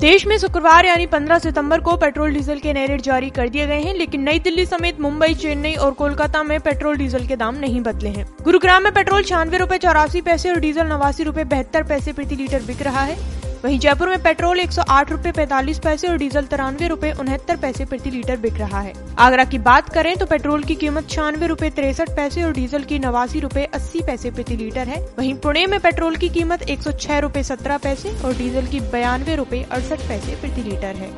देश में शुक्रवार यानी 15 सितंबर को पेट्रोल डीजल के नए रेट जारी कर दिए गए हैं, लेकिन नई दिल्ली समेत मुंबई, चेन्नई और कोलकाता में पेट्रोल डीजल के दाम नहीं बदले हैं। गुरुग्राम में पेट्रोल छियानवे रूपए चौरासी पैसे और डीजल नवासी रूपए बहत्तर पैसे प्रति लीटर बिक रहा है। वहीं जयपुर में पेट्रोल एक सौ आठ रूपए पैसे और डीजल तिरानवे रूपए उनहत्तर पैसे प्रति लीटर बिक रहा है। आगरा की बात करें तो पेट्रोल की कीमत छियानवे रूपए तिरसठ पैसे और डीजल की नवासी रूपए अस्सी पैसे प्रति लीटर है। वहीं पुणे में पेट्रोल की कीमत एक सौ छह रूपए सत्रह पैसे और डीजल की बयानवे रूपए अड़सठ पैसे प्रति लीटर है।